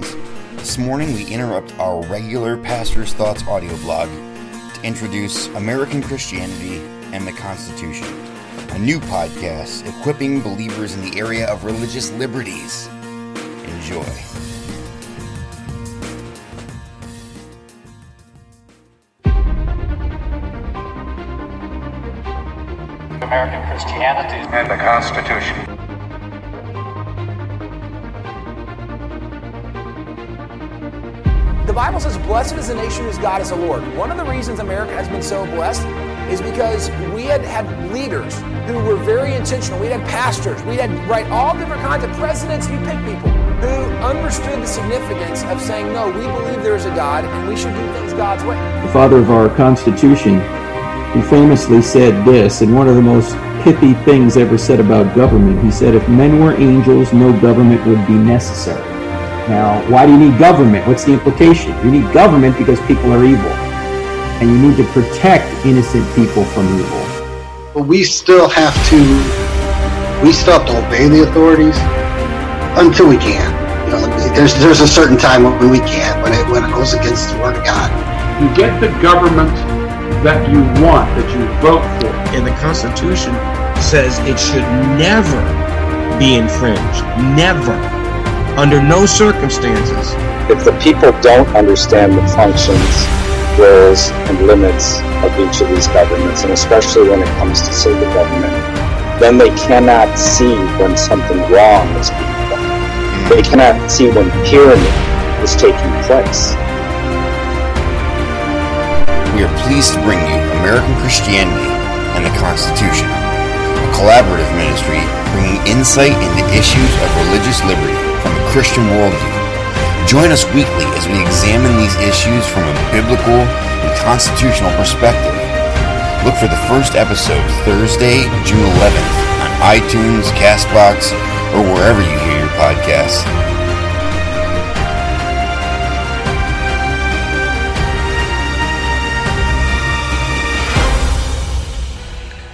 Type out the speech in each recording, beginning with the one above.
This morning, we interrupt our regular Pastor's Thoughts audio blog to introduce American Christianity and the Constitution, a new podcast equipping believers in the area of religious liberties. Enjoy. American Christianity and the Constitution. The Bible says, Blessed is the nation whose God is the Lord. One of the reasons America has been so blessed is because we had had leaders who were very intentional. We had pastors. We had right all different kinds of presidents. You pick people who understood the significance of saying, no, we believe there is a God and we should do things God's way. The father of our Constitution, he famously said this, and one of the most pithy things ever said about government. He said, if men were angels, no government would be necessary. Now, why do you need government? What's the implication? You need government because people are evil. And you need to protect innocent people from evil. But we still have to we still have to obey the authorities until we can. You know, there's there's a certain time when we can't, when it when it goes against the word of God. You get the government that you want, that you vote for. And the Constitution says it should never be infringed. Never under no circumstances. If the people don't understand the functions, roles, and limits of each of these governments, and especially when it comes to civil government, then they cannot see when something wrong is being done. They cannot see when tyranny is taking place. We are pleased to bring you American Christianity and the Constitution, a collaborative ministry bringing insight into issues of religious liberty from a Christian worldview. Join us weekly as we examine these issues from a biblical and constitutional perspective. Look for the first episode Thursday, June 11th on iTunes, Castbox, or wherever you hear your podcasts.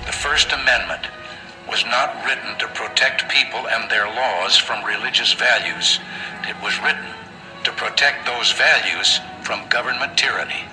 The First Amendment was not written to protect people and their laws from religious values. It was written to protect those values from government tyranny.